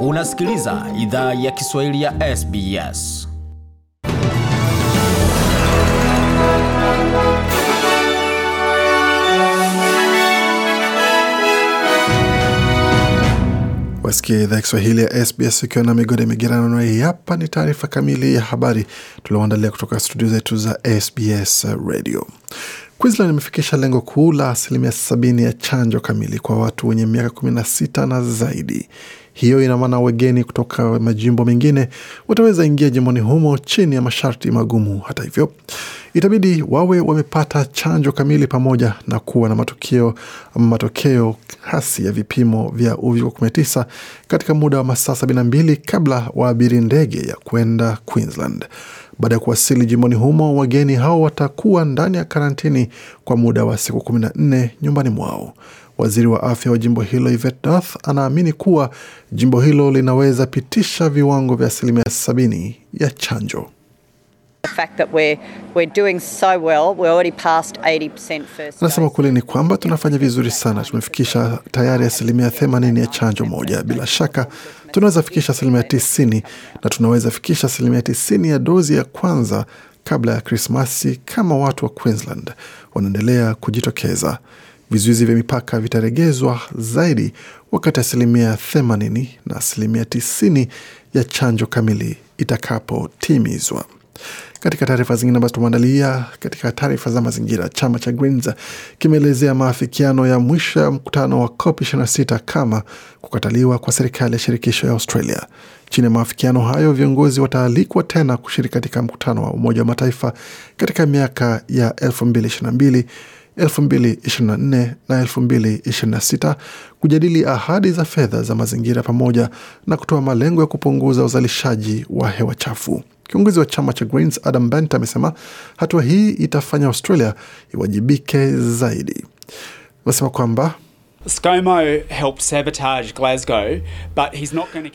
Unasikiliza idhaa ya Kiswahili ya SBS. Wasikia idhaa ya Kiswahili ya SBS ukiwa na migode migerano, na hii hapa ni taarifa kamili ya habari tulioandalia kutoka studio zetu za SBS Radio. Queensland imefikisha lengo kuu la asilimia sabini ya chanjo kamili kwa watu wenye miaka kumi na sita na zaidi. Hiyo ina maana wageni kutoka majimbo mengine wataweza ingia jimboni humo chini ya masharti magumu. Hata hivyo, itabidi wawe wamepata chanjo kamili pamoja na kuwa na matokeo matokeo hasi ya vipimo vya uviko 19 katika muda wa masaa 72 kabla waabiri ndege ya kwenda Queensland. Baada ya kuwasili jimboni humo, wageni hao watakuwa ndani ya karantini kwa muda wa siku 14 nyumbani mwao. Waziri wa afya wa jimbo hilo Yvette Nath anaamini kuwa jimbo hilo linaweza pitisha viwango vya asilimia sabini ya chanjo. Anasema kweli ni kwamba tunafanya vizuri sana, tumefikisha tayari asilimia themanini ya chanjo moja. Bila shaka tunaweza fikisha asilimia tisini na tunaweza fikisha asilimia tisini ya dozi ya kwanza kabla ya Krismasi kama watu wa Queensland wanaendelea kujitokeza. Vizuizi vya mipaka vitaregezwa zaidi wakati asilimia themanini na asilimia tisini ya chanjo kamili itakapotimizwa. Katika taarifa zingine ambazo tumeandalia, katika taarifa za mazingira, chama cha Greens kimeelezea maafikiano ya mwisho ya mkutano wa COP 26 kama kukataliwa kwa serikali ya shirikisho ya Australia. Chini ya maafikiano hayo, viongozi wataalikwa tena kushiriki katika mkutano wa Umoja wa Mataifa katika miaka ya 2022 2024 na 2026 kujadili ahadi za fedha za mazingira pamoja na kutoa malengo ya kupunguza uzalishaji wa hewa chafu. Kiongozi wa chama cha Greens Adam Bent amesema hatua hii itafanya Australia iwajibike zaidi. Amesema kwamba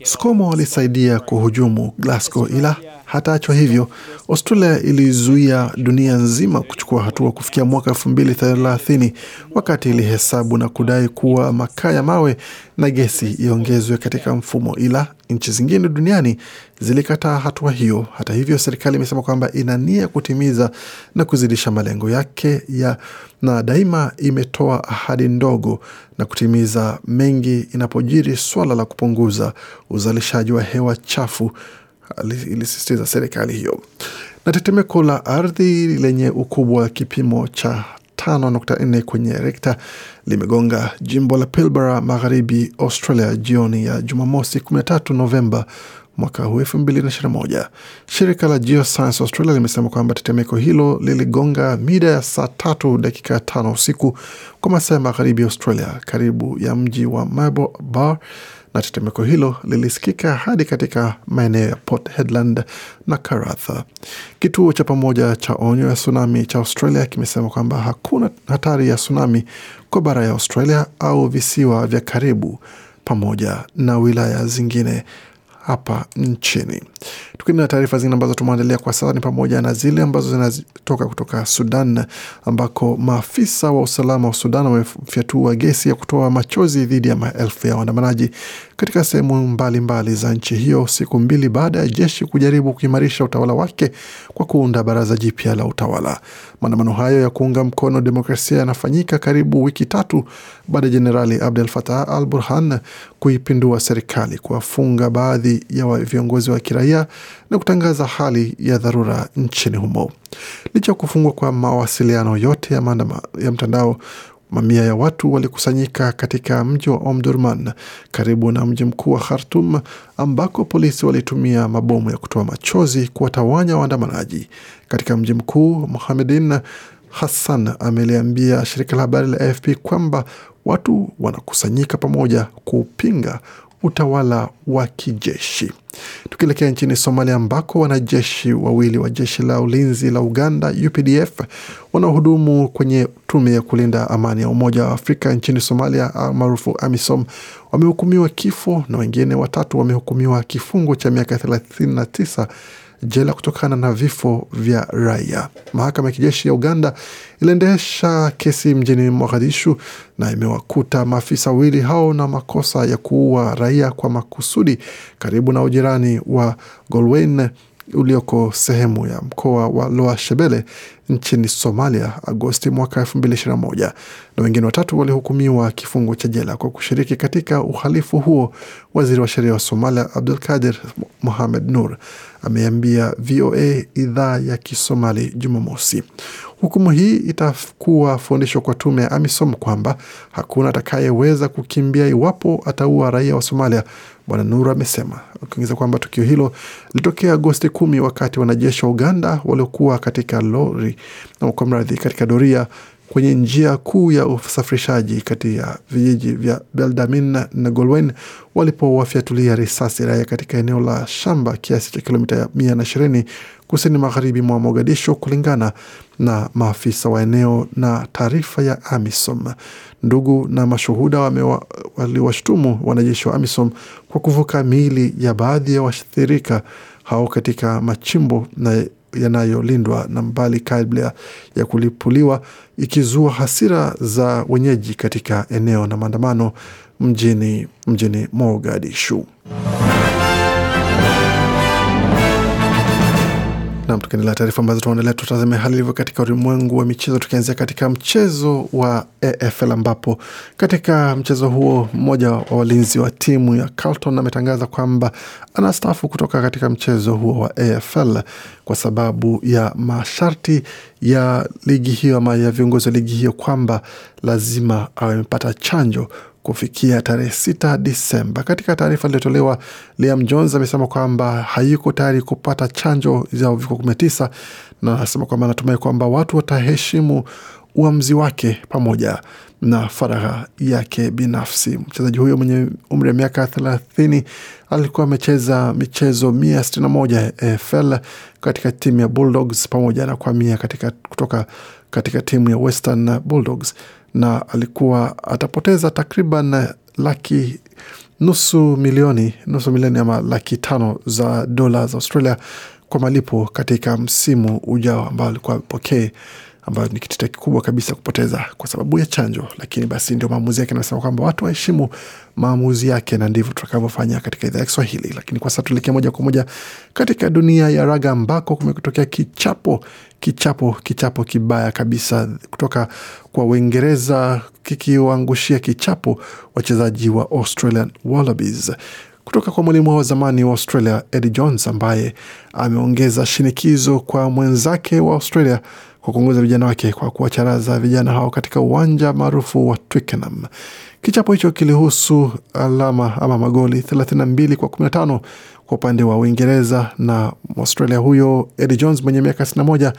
ScoMo alisaidia kuhujumu Glasgow ila hataachwa hivyo. Australia ilizuia dunia nzima kuchukua hatua kufikia mwaka elfu mbili thelathini wakati ilihesabu na kudai kuwa makaa ya mawe na gesi iongezwe katika mfumo, ila nchi zingine duniani zilikataa hatua hiyo. Hata hivyo, serikali imesema kwamba ina nia kutimiza na kuzidisha malengo yake ya na daima imetoa ahadi ndogo na kutimiza mengi inapojiri swala la kupunguza uzalishaji wa hewa chafu, ilisisitiza serikali hiyo. Na tetemeko la ardhi lenye ukubwa wa kipimo cha 5.4 kwenye rekta limegonga jimbo la Pilbara magharibi Australia jioni ya Jumamosi 13 Novemba mwaka huu 2021. Shirika la Geoscience Australia limesema kwamba tetemeko hilo liligonga mida ya saa tatu dakika tano usiku kwa masaa ya magharibi Australia, karibu ya mji wa Marble Bar na tetemeko hilo lilisikika hadi katika maeneo ya Port Hedland na Karatha. Kituo cha pamoja cha onyo ya tsunami cha Australia kimesema kwamba hakuna hatari ya tsunami kwa bara ya Australia au visiwa vya karibu pamoja na wilaya zingine hapa nchini. Tukiendelea na taarifa zingine ambazo tumeandalia kwa sasa ni pamoja na zile ambazo zinatoka kutoka Sudan, ambako maafisa wa usalama wa Sudan wamefyatua gesi ya kutoa machozi dhidi ya maelfu ya waandamanaji katika sehemu mbalimbali za nchi hiyo, siku mbili baada ya jeshi kujaribu kuimarisha utawala wake kwa kuunda baraza jipya la utawala. Maandamano hayo ya kuunga mkono demokrasia yanafanyika karibu wiki tatu baada ya Jenerali Abdel Fattah al Burhan kuipindua serikali, kuwafunga baadhi ya viongozi wa kiraia na kutangaza hali ya dharura nchini humo. Licha ya kufungwa kwa mawasiliano yote ya, mandama, ya mtandao mamia ya watu walikusanyika katika mji wa Omdurman karibu na mji mkuu wa Khartum, ambako polisi walitumia mabomu ya kutoa machozi kuwatawanya waandamanaji. Katika mji mkuu Mohamedin, Hassan ameliambia shirika la habari la AFP kwamba watu wanakusanyika pamoja kupinga utawala wa kijeshi. Tukielekea nchini Somalia ambako wanajeshi wawili wa jeshi la ulinzi la Uganda UPDF wanaohudumu kwenye tume ya kulinda amani ya Umoja wa Afrika nchini Somalia maarufu AMISOM wamehukumiwa kifo na wengine watatu wamehukumiwa kifungo cha miaka 39 jela kutokana na vifo vya raia. Mahakama ya kijeshi ya Uganda iliendesha kesi mjini Mogadishu na imewakuta maafisa wawili hao na makosa ya kuua raia kwa makusudi karibu na ujirani wa Golwayn ulioko sehemu ya mkoa wa Loa Shebele nchini Somalia Agosti mwaka 2021 na wengine watatu walihukumiwa kifungo cha jela kwa kushiriki katika uhalifu huo. Waziri wa sheria wa Somalia Abdul Kadir Mohamed Nur ameambia VOA idhaa ya Kisomali Jumamosi. Hukumu hii itakuwa fundisho kwa tume ya AMISOM kwamba hakuna atakayeweza kukimbia iwapo ataua raia wa Somalia, Bwana Nur amesema, akiongeza kwamba tukio hilo lilitokea Agosti kumi wakati wanajeshi wa Uganda waliokuwa katika lori kwa mradhi katika doria kwenye njia kuu ya usafirishaji kati ya vijiji vya Beldamin na Golwen walipowafyatulia risasi raia katika eneo la shamba kiasi cha kilomita mia na ishirini kusini magharibi mwa Mogadisho, kulingana na maafisa wa eneo na taarifa ya AMISOM. Ndugu na mashuhuda waliwashutumu wanajeshi wa AMISOM kwa kuvuka miili ya baadhi ya waathirika hao katika machimbo na yanayolindwa na mbali kabla ya kulipuliwa, ikizua hasira za wenyeji katika eneo na maandamano mjini, mjini Mogadishu. Nam, tukiendelea taarifa ambazo tunaendelea, tutazame hali ilivyo katika ulimwengu wa michezo, tukianzia katika mchezo wa AFL ambapo katika mchezo huo mmoja wa walinzi wa timu ya Carlton ametangaza kwamba anastaafu kutoka katika mchezo huo wa AFL kwa sababu ya masharti ya ligi hiyo ama ya viongozi wa ligi hiyo kwamba lazima awe amepata chanjo kufikia tarehe sita Disemba. Katika taarifa iliyotolewa, Liam Jones amesema kwamba hayuko tayari kupata chanjo za uviko kumi na anasema kwamba anatumai kwamba watu wataheshimu uamuzi wake pamoja na faragha yake binafsi. Mchezaji huyo mwenye umri wa miaka thelathini alikuwa amecheza michezo mia sitini na moja AFL katika timu ya Bulldogs pamoja na kuhamia katika kutoka katika timu ya Western Bulldogs na alikuwa atapoteza takriban laki nusu milioni nusu milioni ama laki tano za dola za Australia kwa malipo katika msimu ujao ambao alikuwa apokee ambayo ni kitita kikubwa kabisa kupoteza kwa sababu ya chanjo. Lakini basi ndio maamuzi yake, nasema kwamba watu waheshimu maamuzi yake, na ndivyo tutakavyofanya katika idhaa ya Kiswahili. Lakini kwa sasa tuelekee moja kwa moja katika dunia ya raga ambako kumetokea kichapo kichapo kichapo kibaya kabisa kutoka kwa Uingereza kikiwaangushia kichapo wachezaji wa Australian Wallabies kutoka kwa mwalimu wa zamani wa Australia Eddie Jones ambaye ameongeza shinikizo kwa mwenzake wa Australia kwa kuongoza vijana wake kwa kuwacharaza vijana hao katika uwanja maarufu wa Twickenham. Kichapo hicho kilihusu alama ama magoli 32 kwa 15 kwa upande wa Uingereza na Australia huyo Eddie Jones mwenye miaka 61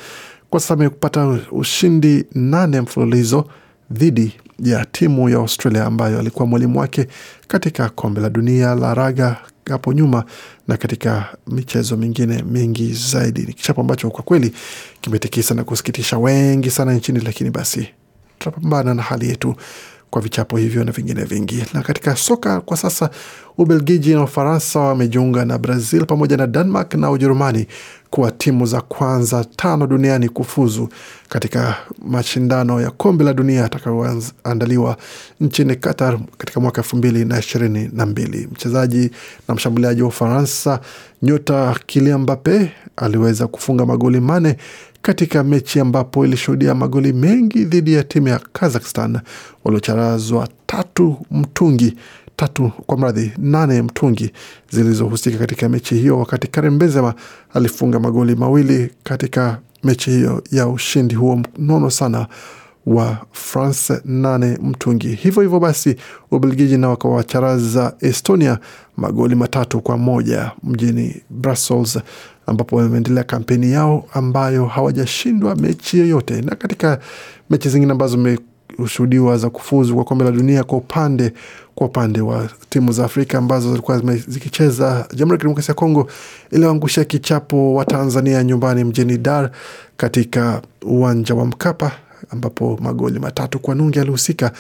kwa sasa amepata ushindi nane mfululizo dhidi ya timu ya Australia ambayo alikuwa mwalimu wake katika kombe la dunia la raga hapo nyuma na katika michezo mingine mingi zaidi. Ni kichapo ambacho kwa kweli kimetikisa na kusikitisha wengi sana nchini, lakini basi tutapambana na hali yetu kwa vichapo hivyo na vingine vingi. Na katika soka kwa sasa, Ubelgiji na Ufaransa wamejiunga na Brazil pamoja na Denmark na Ujerumani kuwa timu za kwanza tano duniani kufuzu katika mashindano ya kombe la dunia atakayoandaliwa nchini Qatar katika mwaka elfu mbili na ishirini na mbili. Mchezaji na mshambuliaji wa Ufaransa nyota Kylian Mbappe aliweza kufunga magoli mane katika mechi ambapo ilishuhudia magoli mengi dhidi ya timu ya Kazakhstan waliocharazwa tatu mtungi tatu kwa mradhi nane mtungi zilizohusika katika mechi hiyo, wakati Karim Benzema alifunga magoli mawili katika mechi hiyo ya ushindi huo mnono sana wa France nane mtungi. Hivyo hivyo basi, Ubelgiji na wakawacharaza Estonia magoli matatu kwa moja mjini Brussels, ambapo wameendelea kampeni yao ambayo hawajashindwa mechi yoyote. Na katika mechi zingine ambazo zimeshuhudiwa za kufuzu kwa kombe la dunia kwa upande kwa upande wa timu za Afrika ambazo zilikuwa zikicheza, Jamhuri ya Kidemokrasia ya Kongo iliyoangusha kichapo wa Tanzania nyumbani mjini Dar katika uwanja wa Mkapa ambapo magoli matatu kwa nunge yalihusika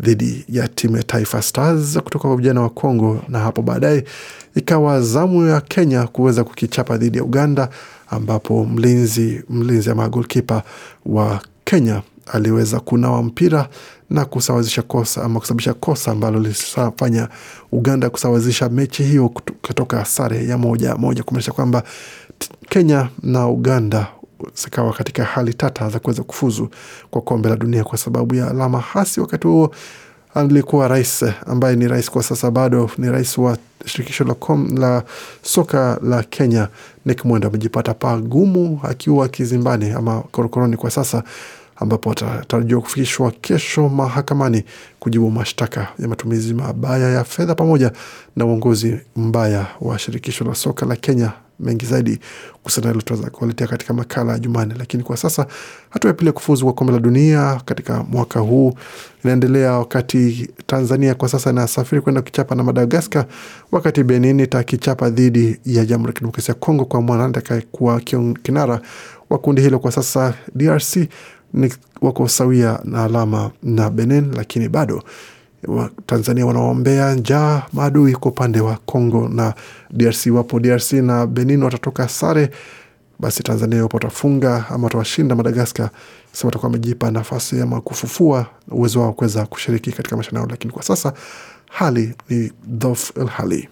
dhidi ya timu ya Taifa Stars kutoka kwa vijana wa Kongo, na hapo baadaye ikawa zamu ya Kenya kuweza kukichapa dhidi ya Uganda, ambapo mlinzi mlinzi ama golkipa wa Kenya aliweza kunawa mpira na kusawazisha kosa ama kusababisha kosa ambalo lilifanya Uganda kusawazisha mechi hiyo kutoka sare ya moja moja, kumaanisha kwamba Kenya na Uganda zikawa katika hali tata za kuweza kufuzu kwa kombe la dunia kwa sababu ya alama hasi. Wakati huo alikuwa rais ambaye ni rais kwa sasa, bado ni rais wa shirikisho la, la soka la Kenya, Nick Mwendo amejipata paa gumu akiwa kizimbani ama korokoroni kwa sasa ambapo atatarajiwa kufikishwa kesho mahakamani kujibu mashtaka ya matumizi mabaya ya fedha pamoja na uongozi mbaya wa shirikisho la soka la Kenya. Mengi zaidi kuhusiana katika makala ya Jumanne, lakini kwa sasa hatua ya pili ya kufuzu kwa kombe la dunia katika mwaka huu inaendelea, wakati Tanzania kwa sasa inasafiri kwenda kuchapa na Madagaskar, wakati Benin itakichapa dhidi ya Jamhuri ya Kidemokrasia ya Kongo kwa mwana atakayekuwa kinara wa kundi hilo. Kwa sasa DRC wako sawia na alama na Benin, lakini bado Tanzania wanaombea njaa maadui kwa upande wa Congo na DRC. Wapo DRC na Benin watatoka sare, basi Tanzania wapo watafunga ama watawashinda Madagaskar, sasa watakuwa wamejipa nafasi ama kufufua uwezo wao kuweza kushiriki katika mashindano, lakini kwa sasa hali ni dhof hali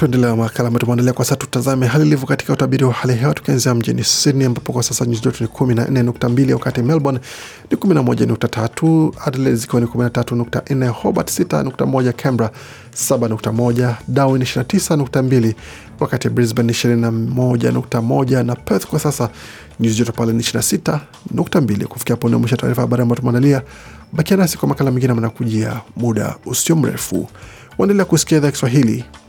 Tuendelea makala tumeandalia kwa sasa. Tutazame hali ilivyo katika utabiri wa hali ya hewa, tukianzia mjini Sydney ambapo kwa sasa nyuzi joto ni kumi na nne nukta mbili wakati Melbourne ni kumi na moja nukta tatu Adelaide zikiwa ni kumi na tatu nukta nne Hobart sita nukta moja Canberra saba nukta moja Darwin ishirini na tisa nukta mbili wakati Brisbane ni ishirini na Perth kwa sasa nyuzi joto pale ni ishirini na sita nukta mbili Kufikia hapo ndio mwisho taarifa habari ambayo tumeandalia. Bakia nasi kwa makala mengine manakujia muda usio mrefu. Waendelea kusikia idhaa Kiswahili